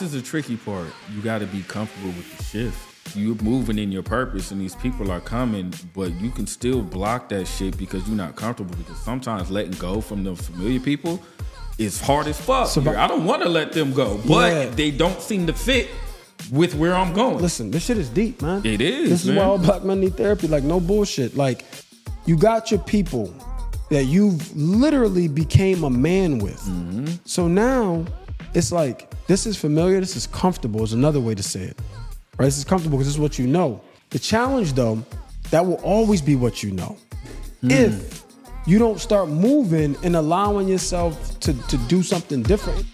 this is the tricky part. You got to be comfortable with the shift. You're moving in your purpose, and these people are coming, but you can still block that shit because you're not comfortable. Because sometimes letting go from the familiar people is hard as fuck. So, I don't want to let them go, but Yeah. they don't seem to fit with where I'm going. Listen, this shit is deep, man. It is, This is man. why all black men need therapy. Like, no bullshit. Like, you got your people that you've literally became a man with. Mm-hmm. So now it's like, this is familiar, this is comfortable, is another way to say it. Right? This is comfortable because this is what you know. The challenge, though, that will always be what you know. Hmm. If you don't start moving and allowing yourself to, to do something different.